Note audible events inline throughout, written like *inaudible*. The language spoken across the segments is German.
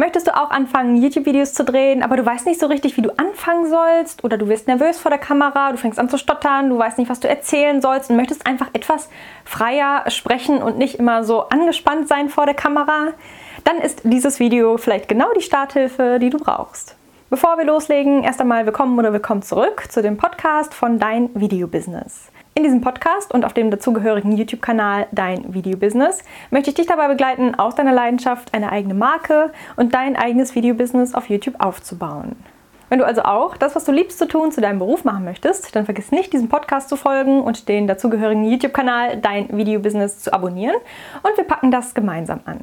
Möchtest du auch anfangen, YouTube-Videos zu drehen, aber du weißt nicht so richtig, wie du anfangen sollst oder du wirst nervös vor der Kamera, du fängst an zu stottern, du weißt nicht, was du erzählen sollst und möchtest einfach etwas freier sprechen und nicht immer so angespannt sein vor der Kamera? Dann ist dieses Video vielleicht genau die Starthilfe, die du brauchst. Bevor wir loslegen, erst einmal willkommen oder willkommen zurück zu dem Podcast von Dein Video-Business. In diesem Podcast und auf dem dazugehörigen YouTube-Kanal Dein Video-Business möchte ich dich dabei begleiten, aus deiner Leidenschaft eine eigene Marke und dein eigenes Video-Business auf YouTube aufzubauen. Wenn du also auch das, was du liebst zu tun, zu deinem Beruf machen möchtest, dann vergiss nicht, diesem Podcast zu folgen und den dazugehörigen YouTube-Kanal Dein Video-Business zu abonnieren und wir packen das gemeinsam an.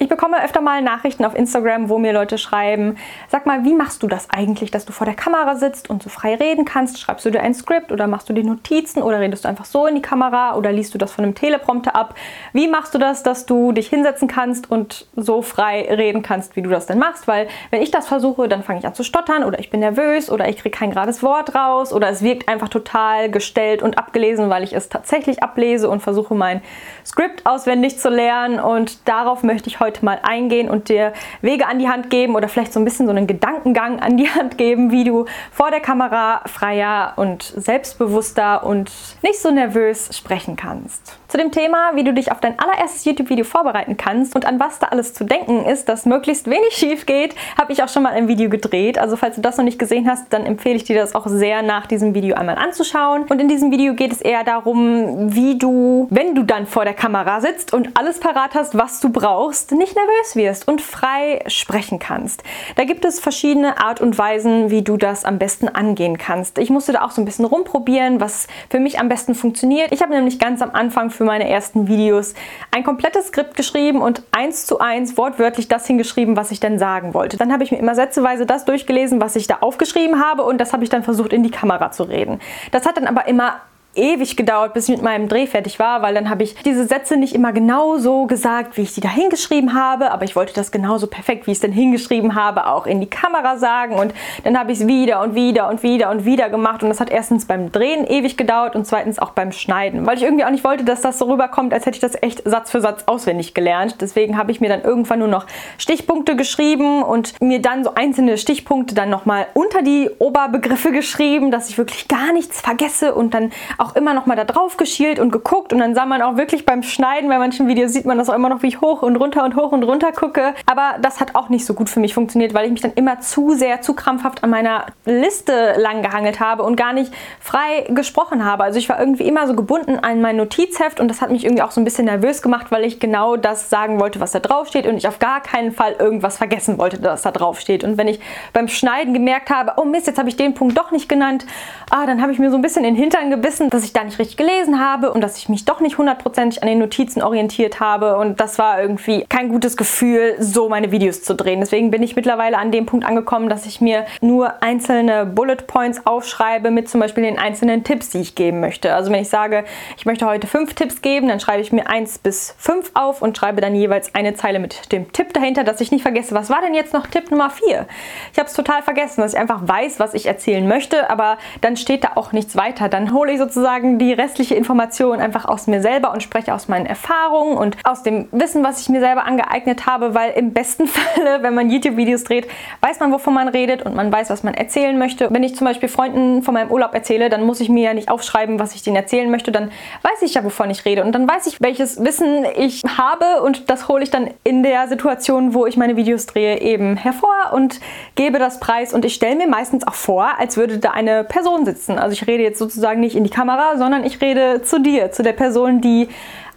Ich bekomme öfter mal Nachrichten auf Instagram, wo mir Leute schreiben, sag mal, wie machst du das eigentlich, dass du vor der Kamera sitzt und so frei reden kannst? Schreibst du dir ein Skript oder machst du dir Notizen oder redest du einfach so in die Kamera oder liest du das von einem Teleprompter ab? Wie machst du das, dass du dich hinsetzen kannst und so frei reden kannst, wie du das denn machst? Weil wenn ich das versuche, dann fange ich an zu stottern oder ich bin nervös oder ich kriege kein gerades Wort raus oder es wirkt einfach total gestellt und abgelesen, weil ich es tatsächlich ablese und versuche mein Skript auswendig zu lernen und darauf möchte ich heute heute mal eingehen und dir Wege an die Hand geben oder vielleicht so ein bisschen so einen Gedankengang an die Hand geben, wie du vor der Kamera freier und selbstbewusster und nicht so nervös sprechen kannst. Zu dem Thema, wie du dich auf dein allererstes YouTube-Video vorbereiten kannst und an was da alles zu denken ist, dass möglichst wenig schief geht, habe ich auch schon mal ein Video gedreht. Also falls du das noch nicht gesehen hast, dann empfehle ich dir das auch sehr nach diesem Video einmal anzuschauen. Und in diesem Video geht es eher darum, wie du, wenn du dann vor der Kamera sitzt und alles parat hast, was du brauchst, nicht nervös wirst und frei sprechen kannst. Da gibt es verschiedene Art und Weisen, wie du das am besten angehen kannst. Ich musste da auch so ein bisschen rumprobieren, was für mich am besten funktioniert. Ich habe nämlich ganz am Anfang für meine ersten Videos ein komplettes Skript geschrieben und eins zu eins wortwörtlich das hingeschrieben, was ich dann sagen wollte. Dann habe ich mir immer sätzeweise das durchgelesen, was ich da aufgeschrieben habe und das habe ich dann versucht in die Kamera zu reden. Das hat dann aber immer ewig gedauert, bis ich mit meinem Dreh fertig war, weil dann habe ich diese Sätze nicht immer genau so gesagt, wie ich sie da hingeschrieben habe, aber ich wollte das genauso perfekt, wie ich es denn hingeschrieben habe, auch in die Kamera sagen und dann habe ich es wieder und wieder und wieder und wieder gemacht und das hat erstens beim Drehen ewig gedauert und zweitens auch beim Schneiden, weil ich irgendwie auch nicht wollte, dass das so rüberkommt, als hätte ich das echt Satz für Satz auswendig gelernt. Deswegen habe ich mir dann irgendwann nur noch Stichpunkte geschrieben und mir dann so einzelne Stichpunkte dann nochmal unter die Oberbegriffe geschrieben, dass ich wirklich gar nichts vergesse und dann auch immer noch mal da drauf geschielt und geguckt und dann sah man auch wirklich beim Schneiden, bei manchen Videos sieht man das auch immer noch, wie ich hoch und runter und hoch und runter gucke. Aber das hat auch nicht so gut für mich funktioniert, weil ich mich dann immer zu sehr, zu krampfhaft an meiner Liste lang gehangelt habe und gar nicht frei gesprochen habe. Also ich war irgendwie immer so gebunden an mein Notizheft und das hat mich irgendwie auch so ein bisschen nervös gemacht, weil ich genau das sagen wollte, was da drauf steht und ich auf gar keinen Fall irgendwas vergessen wollte, das da drauf steht. Und wenn ich beim Schneiden gemerkt habe, oh Mist, jetzt habe ich den Punkt doch nicht genannt, ah, dann habe ich mir so ein bisschen in den Hintern gebissen dass ich da nicht richtig gelesen habe und dass ich mich doch nicht hundertprozentig an den Notizen orientiert habe. Und das war irgendwie kein gutes Gefühl, so meine Videos zu drehen. Deswegen bin ich mittlerweile an dem Punkt angekommen, dass ich mir nur einzelne Bullet Points aufschreibe mit zum Beispiel den einzelnen Tipps, die ich geben möchte. Also wenn ich sage, ich möchte heute fünf Tipps geben, dann schreibe ich mir eins bis fünf auf und schreibe dann jeweils eine Zeile mit dem Tipp dahinter, dass ich nicht vergesse, was war denn jetzt noch Tipp Nummer vier? Ich habe es total vergessen, dass ich einfach weiß, was ich erzählen möchte, aber dann steht da auch nichts weiter. Dann hole ich sozusagen sozusagen die restliche Information einfach aus mir selber und spreche aus meinen Erfahrungen und aus dem Wissen, was ich mir selber angeeignet habe, weil im besten *laughs* Falle, wenn man YouTube-Videos dreht, weiß man, wovon man redet und man weiß, was man erzählen möchte. Wenn ich zum Beispiel Freunden von meinem Urlaub erzähle, dann muss ich mir ja nicht aufschreiben, was ich denen erzählen möchte, dann weiß ich ja, wovon ich rede und dann weiß ich, welches Wissen ich habe und das hole ich dann in der Situation, wo ich meine Videos drehe, eben hervor und gebe das Preis und ich stelle mir meistens auch vor, als würde da eine Person sitzen. Also ich rede jetzt sozusagen nicht in die Kamera, Kamera, sondern ich rede zu dir, zu der Person, die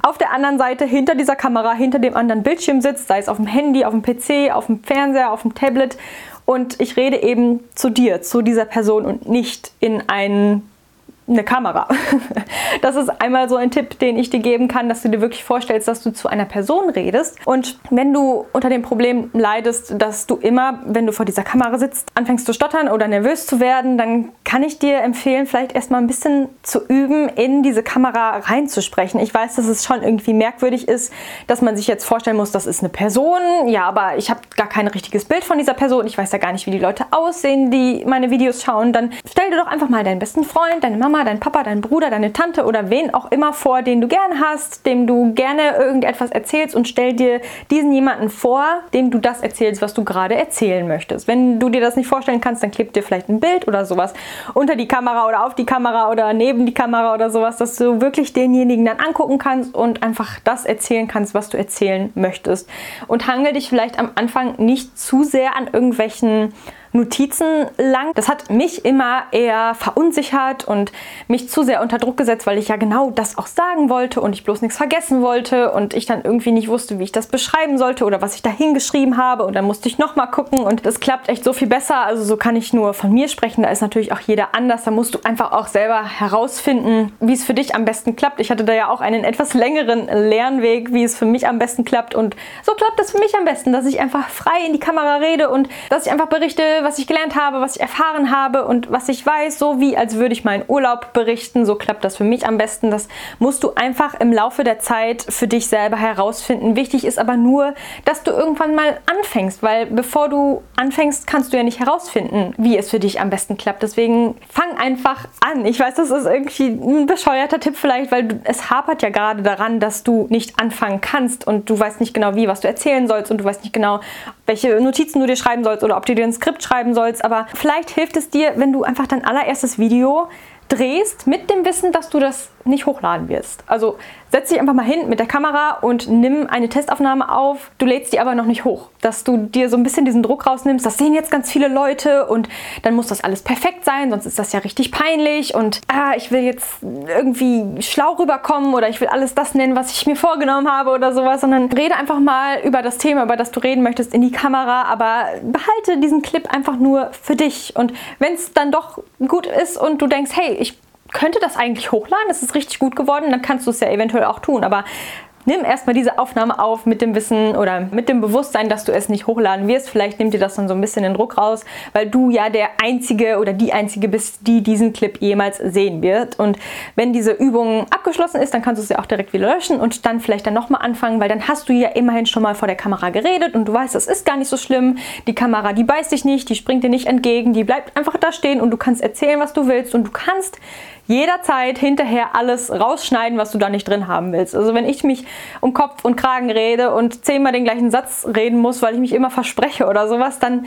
auf der anderen Seite hinter dieser Kamera, hinter dem anderen Bildschirm sitzt, sei es auf dem Handy, auf dem PC, auf dem Fernseher, auf dem Tablet. Und ich rede eben zu dir, zu dieser Person und nicht in einen eine Kamera. *laughs* Das ist einmal so ein Tipp, den ich dir geben kann, dass du dir wirklich vorstellst, dass du zu einer Person redest. Und wenn du unter dem Problem leidest, dass du immer, wenn du vor dieser Kamera sitzt, anfängst zu stottern oder nervös zu werden, dann kann ich dir empfehlen, vielleicht erstmal ein bisschen zu üben, in diese Kamera reinzusprechen. Ich weiß, dass es schon irgendwie merkwürdig ist, dass man sich jetzt vorstellen muss, das ist eine Person, ja, aber ich habe gar kein richtiges Bild von dieser Person, ich weiß ja gar nicht, wie die Leute aussehen, die meine Videos schauen, dann stell dir doch einfach mal deinen besten Freund, deine Mama, deinen Papa, deinen Bruder, deine Tante oder wen auch immer vor, den du gern hast, dem du gerne irgendetwas erzählst und stell dir diesen jemanden vor, dem du das erzählst, was du gerade erzählen möchtest. Wenn du dir das nicht vorstellen kannst, dann klebt dir vielleicht ein Bild oder sowas unter die Kamera oder auf die Kamera oder neben die Kamera oder sowas, dass du wirklich denjenigen dann angucken kannst und einfach das erzählen kannst, was du erzählen möchtest. Und hangel dich vielleicht am Anfang nicht zu sehr an irgendwelchen Notizen lang. Das hat mich immer eher verunsichert und mich zu sehr unter Druck gesetzt, weil ich ja genau das auch sagen wollte und ich bloß nichts vergessen wollte und ich dann irgendwie nicht wusste, wie ich das beschreiben sollte oder was ich da hingeschrieben habe und dann musste ich nochmal gucken und das klappt echt so viel besser. Also so kann ich nur von mir sprechen, da ist natürlich auch jeder anders. Da musst du einfach auch selber herausfinden, wie es für dich am besten klappt. Ich hatte da ja auch einen etwas längeren Lernweg, wie es für mich am besten klappt und so klappt es für mich am besten, dass ich einfach frei in die Kamera rede und dass ich einfach berichte, was ich gelernt habe, was ich erfahren habe und was ich weiß, so wie als würde ich meinen Urlaub berichten. So klappt das für mich am besten. Das musst du einfach im Laufe der Zeit für dich selber herausfinden. Wichtig ist aber nur, dass du irgendwann mal anfängst, weil bevor du anfängst, kannst du ja nicht herausfinden, wie es für dich am besten klappt. Deswegen fang einfach an. Ich weiß, das ist irgendwie ein bescheuerter Tipp vielleicht, weil es hapert ja gerade daran, dass du nicht anfangen kannst und du weißt nicht genau, wie, was du erzählen sollst und du weißt nicht genau, welche Notizen du dir schreiben sollst oder ob du dir ein Skript schreiben sollst. Aber vielleicht hilft es dir, wenn du einfach dein allererstes Video drehst mit dem Wissen, dass du das nicht hochladen wirst. Also setz dich einfach mal hin mit der Kamera und nimm eine Testaufnahme auf. Du lädst die aber noch nicht hoch, dass du dir so ein bisschen diesen Druck rausnimmst. Das sehen jetzt ganz viele Leute und dann muss das alles perfekt sein, sonst ist das ja richtig peinlich und ah, ich will jetzt irgendwie schlau rüberkommen oder ich will alles das nennen, was ich mir vorgenommen habe oder sowas, sondern rede einfach mal über das Thema, über das du reden möchtest in die Kamera, aber behalte diesen Clip einfach nur für dich und wenn es dann doch gut ist und du denkst, hey, ich könnte das eigentlich hochladen, es ist richtig gut geworden, dann kannst du es ja eventuell auch tun. Aber nimm erstmal diese Aufnahme auf mit dem Wissen oder mit dem Bewusstsein, dass du es nicht hochladen wirst. Vielleicht nimmt dir das dann so ein bisschen den Druck raus, weil du ja der Einzige oder die Einzige bist, die diesen Clip jemals sehen wird. Und wenn diese Übung abgeschlossen ist, dann kannst du es ja auch direkt wieder löschen und dann vielleicht dann nochmal anfangen, weil dann hast du ja immerhin schon mal vor der Kamera geredet und du weißt, das ist gar nicht so schlimm. Die Kamera, die beißt dich nicht, die springt dir nicht entgegen, die bleibt einfach da stehen und du kannst erzählen, was du willst und du kannst jederzeit hinterher alles rausschneiden, was du da nicht drin haben willst. Also wenn ich mich um Kopf und Kragen rede und zehnmal den gleichen Satz reden muss, weil ich mich immer verspreche oder sowas, dann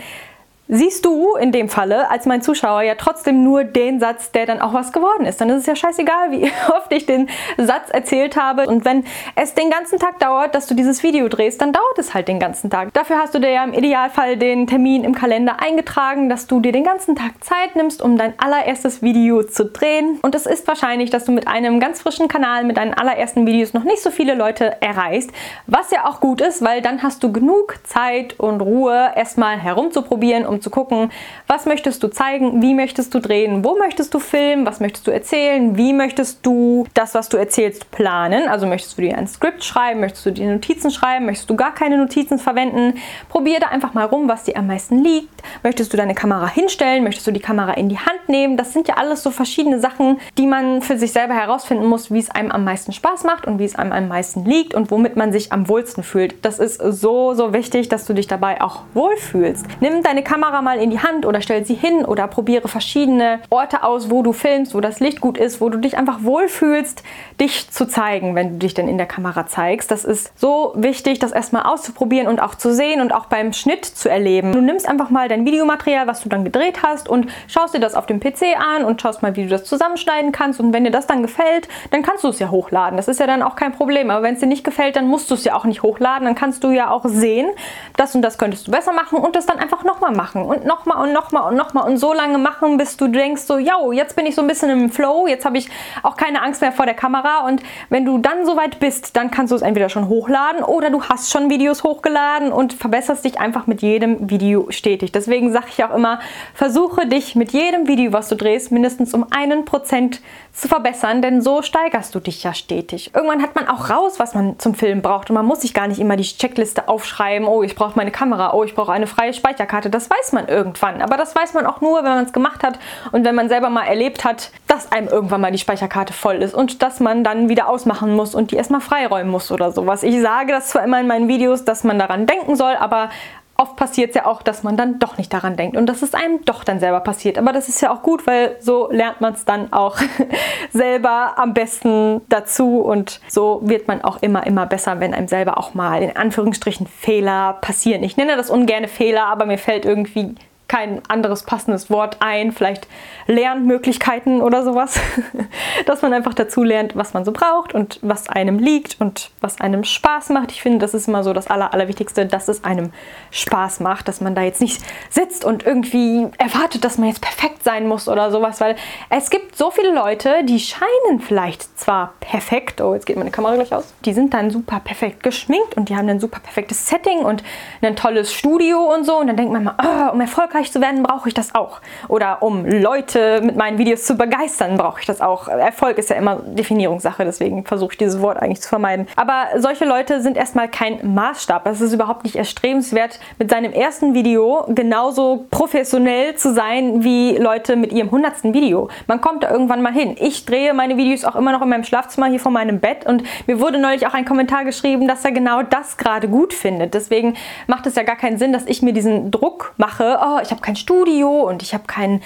siehst du in dem Falle als mein Zuschauer ja trotzdem nur den Satz, der dann auch was geworden ist. Dann ist es ja scheißegal, wie *laughs* oft ich den Satz erzählt habe. Und wenn es den ganzen Tag dauert, dass du dieses Video drehst, dann dauert es halt den ganzen Tag. Dafür hast du dir ja im Idealfall den Termin im Kalender eingetragen, dass du dir den ganzen Tag Zeit nimmst, um dein allererstes Video zu drehen. Und es ist wahrscheinlich, dass du mit einem ganz frischen Kanal, mit deinen allerersten Videos noch nicht so viele Leute erreichst. Was ja auch gut ist, weil dann hast du genug Zeit und Ruhe, erstmal herumzuprobieren, um zu gucken, was möchtest du zeigen, wie möchtest du drehen, wo möchtest du filmen, was möchtest du erzählen, wie möchtest du das, was du erzählst, planen. Also möchtest du dir ein Skript schreiben, möchtest du dir Notizen schreiben, möchtest du gar keine Notizen verwenden. Probier da einfach mal rum, was dir am meisten liegt. Möchtest du deine Kamera hinstellen, möchtest du die Kamera in die Hand nehmen. Das sind ja alles so verschiedene Sachen, die man für sich selber herausfinden muss, wie es einem am meisten Spaß macht und wie es einem am meisten liegt und womit man sich am wohlsten fühlt. Das ist so, so wichtig, dass du dich dabei auch wohlfühlst. Nimm deine Kamera Kamera mal in die Hand oder stell sie hin oder probiere verschiedene Orte aus, wo du filmst, wo das Licht gut ist, wo du dich einfach wohlfühlst, dich zu zeigen, wenn du dich denn in der Kamera zeigst. Das ist so wichtig, das erstmal auszuprobieren und auch zu sehen und auch beim Schnitt zu erleben. Du nimmst einfach mal dein Videomaterial, was du dann gedreht hast und schaust dir das auf dem PC an und schaust mal, wie du das zusammenschneiden kannst und wenn dir das dann gefällt, dann kannst du es ja hochladen. Das ist ja dann auch kein Problem, aber wenn es dir nicht gefällt, dann musst du es ja auch nicht hochladen, dann kannst du ja auch sehen, das und das könntest du besser machen und das dann einfach nochmal machen machen. Und nochmal und nochmal und nochmal. Und so lange machen, bis du denkst so, ja, jetzt bin ich so ein bisschen im Flow, jetzt habe ich auch keine Angst mehr vor der Kamera. Und wenn du dann soweit bist, dann kannst du es entweder schon hochladen oder du hast schon Videos hochgeladen und verbesserst dich einfach mit jedem Video stetig. Deswegen sage ich auch immer, versuche dich mit jedem Video, was du drehst, mindestens um einen Prozent zu verbessern, denn so steigerst du dich ja stetig. Irgendwann hat man auch raus, was man zum Film braucht und man muss sich gar nicht immer die Checkliste aufschreiben, oh, ich brauche meine Kamera, oh, ich brauche eine freie Speicherkarte. Das weiß man irgendwann, aber das weiß man auch nur, wenn man es gemacht hat und wenn man selber mal erlebt hat, dass einem irgendwann mal die Speicherkarte voll ist und dass man dann wieder ausmachen muss und die erstmal freiräumen muss oder sowas. Ich sage das zwar immer in meinen Videos, dass man daran denken soll, aber oft passiert es ja auch, dass man dann doch nicht daran denkt und dass es einem doch dann selber passiert. Aber das ist ja auch gut, weil so lernt man es dann auch *laughs* selber am besten dazu und so wird man auch immer, immer besser, wenn einem selber auch mal in Anführungsstrichen Fehler passieren. Ich nenne das ungerne Fehler, aber mir fällt irgendwie kein anderes passendes Wort ein, vielleicht Lernmöglichkeiten oder sowas, *laughs* dass man einfach dazu lernt, was man so braucht und was einem liegt und was einem Spaß macht. Ich finde, das ist immer so das Aller, Allerwichtigste, dass es einem Spaß macht, dass man da jetzt nicht sitzt und irgendwie erwartet, dass man jetzt perfekt sein muss oder sowas, weil es gibt so viele Leute, die scheinen vielleicht zwar perfekt, oh, jetzt geht meine Kamera gleich aus, die sind dann super perfekt geschminkt und die haben ein super perfektes Setting und ein tolles Studio und so und dann denkt man mal, oh, um Erfolg erfolgreich zu werden, brauche ich das auch. Oder um Leute mit meinen Videos zu begeistern, brauche ich das auch. Erfolg ist ja immer Definierungssache, deswegen versuche ich dieses Wort eigentlich zu vermeiden. Aber solche Leute sind erstmal kein Maßstab. Es ist überhaupt nicht erstrebenswert, mit seinem ersten Video genauso professionell zu sein wie Leute mit ihrem hundertsten Video. Man kommt da irgendwann mal hin. Ich drehe meine Videos auch immer noch in meinem Schlafzimmer hier vor meinem Bett und mir wurde neulich auch ein Kommentar geschrieben, dass er genau das gerade gut findet. Deswegen macht es ja gar keinen Sinn, dass ich mir diesen Druck mache, oh, ich habe kein Studio und ich habe kein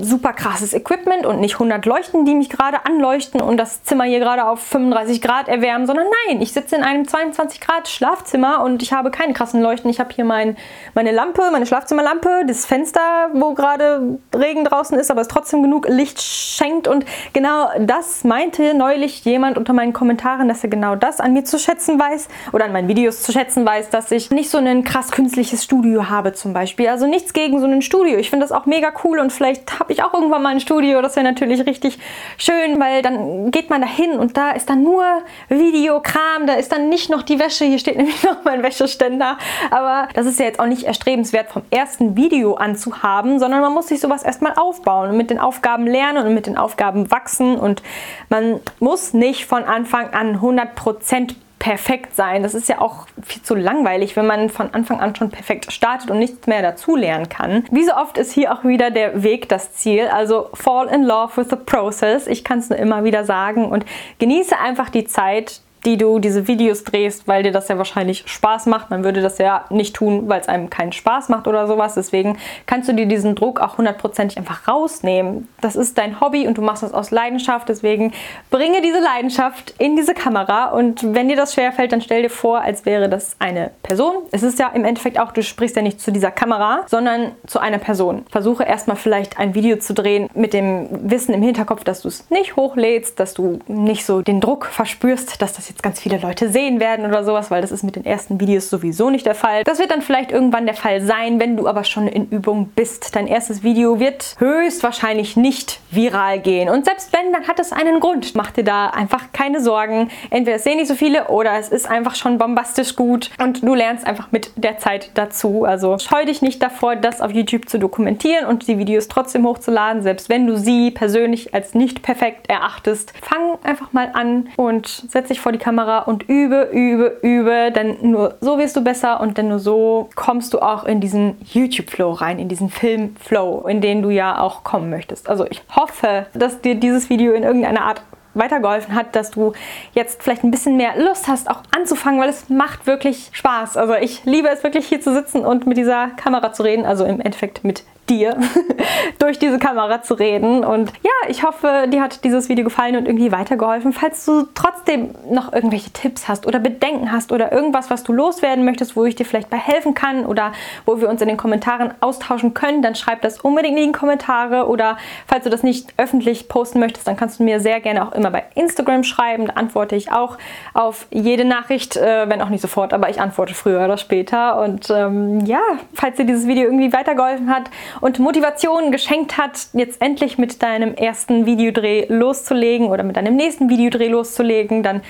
super krasses Equipment und nicht 100 Leuchten, die mich gerade anleuchten und das Zimmer hier gerade auf 35 Grad erwärmen, sondern nein, ich sitze in einem 22 Grad Schlafzimmer und ich habe keine krassen Leuchten. Ich habe hier mein, meine Lampe, meine Schlafzimmerlampe, das Fenster, wo gerade Regen draußen ist, aber es trotzdem genug Licht schenkt und genau das meinte neulich jemand unter meinen Kommentaren, dass er genau das an mir zu schätzen weiß oder an meinen Videos zu schätzen weiß, dass ich nicht so ein krass künstliches Studio habe zum Beispiel. Also nichts gegen so ein Studio. Ich finde das auch mega cool und vielleicht habe habe ich auch irgendwann mal ein Studio. Das wäre natürlich richtig schön, weil dann geht man da hin und da ist dann nur Videokram, da ist dann nicht noch die Wäsche. Hier steht *laughs* nämlich noch mein Wäscheständer. Aber das ist ja jetzt auch nicht erstrebenswert, vom ersten Video an zu haben, sondern man muss sich sowas erstmal aufbauen und mit den Aufgaben lernen und mit den Aufgaben wachsen. Und man muss nicht von Anfang an 100% perfekt sein. Das ist ja auch viel zu langweilig, wenn man von Anfang an schon perfekt startet und nichts mehr dazu lernen kann. Wie so oft ist hier auch wieder der Weg das Ziel. Also fall in love with the process. Ich kann es nur immer wieder sagen und genieße einfach die Zeit, die du diese Videos drehst, weil dir das ja wahrscheinlich Spaß macht. Man würde das ja nicht tun, weil es einem keinen Spaß macht oder sowas. Deswegen kannst du dir diesen Druck auch hundertprozentig einfach rausnehmen. Das ist dein Hobby und du machst das aus Leidenschaft. Deswegen bringe diese Leidenschaft in diese Kamera und wenn dir das schwerfällt, dann stell dir vor, als wäre das eine Person. Es ist ja im Endeffekt auch, du sprichst ja nicht zu dieser Kamera, sondern zu einer Person. Versuche erstmal vielleicht ein Video zu drehen mit dem Wissen im Hinterkopf, dass du es nicht hochlädst, dass du nicht so den Druck verspürst, dass das jetzt jetzt ganz viele Leute sehen werden oder sowas, weil das ist mit den ersten Videos sowieso nicht der Fall. Das wird dann vielleicht irgendwann der Fall sein, wenn du aber schon in Übung bist. Dein erstes Video wird höchstwahrscheinlich nicht viral gehen. Und selbst wenn, dann hat es einen Grund. Mach dir da einfach keine Sorgen. Entweder es sehen nicht so viele oder es ist einfach schon bombastisch gut und du lernst einfach mit der Zeit dazu. Also scheu dich nicht davor, das auf YouTube zu dokumentieren und die Videos trotzdem hochzuladen, selbst wenn du sie persönlich als nicht perfekt erachtest. Fang einfach mal an und setz dich vor die Kamera und übe, übe, übe, denn nur so wirst du besser und denn nur so kommst du auch in diesen YouTube-Flow rein, in diesen Film-Flow, in den du ja auch kommen möchtest. Also ich hoffe, dass dir dieses Video in irgendeiner Art weitergeholfen hat, dass du jetzt vielleicht ein bisschen mehr Lust hast, auch anzufangen, weil es macht wirklich Spaß. Also ich liebe es wirklich hier zu sitzen und mit dieser Kamera zu reden, also im Endeffekt mit dir *laughs* durch diese Kamera zu reden. Und ja, ich hoffe, dir hat dieses Video gefallen und irgendwie weitergeholfen. Falls du trotzdem noch irgendwelche Tipps hast oder Bedenken hast oder irgendwas, was du loswerden möchtest, wo ich dir vielleicht bei helfen kann oder wo wir uns in den Kommentaren austauschen können, dann schreib das unbedingt in die Kommentare oder falls du das nicht öffentlich posten möchtest, dann kannst du mir sehr gerne auch immer bei Instagram schreiben. Da antworte ich auch auf jede Nachricht, äh, wenn auch nicht sofort, aber ich antworte früher oder später. Und ähm, ja, falls dir dieses Video irgendwie weitergeholfen hat und Motivation geschenkt hat, jetzt endlich mit deinem ersten Videodreh loszulegen oder mit deinem nächsten Videodreh loszulegen, dann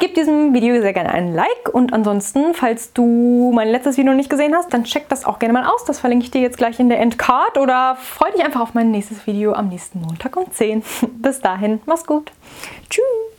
gib diesem Video sehr gerne einen Like und ansonsten, falls du mein letztes Video noch nicht gesehen hast, dann check das auch gerne mal aus. Das verlinke ich dir jetzt gleich in der Endcard oder freu dich einfach auf mein nächstes Video am nächsten Montag um 10. *laughs* Bis dahin, mach's gut. Tschüss.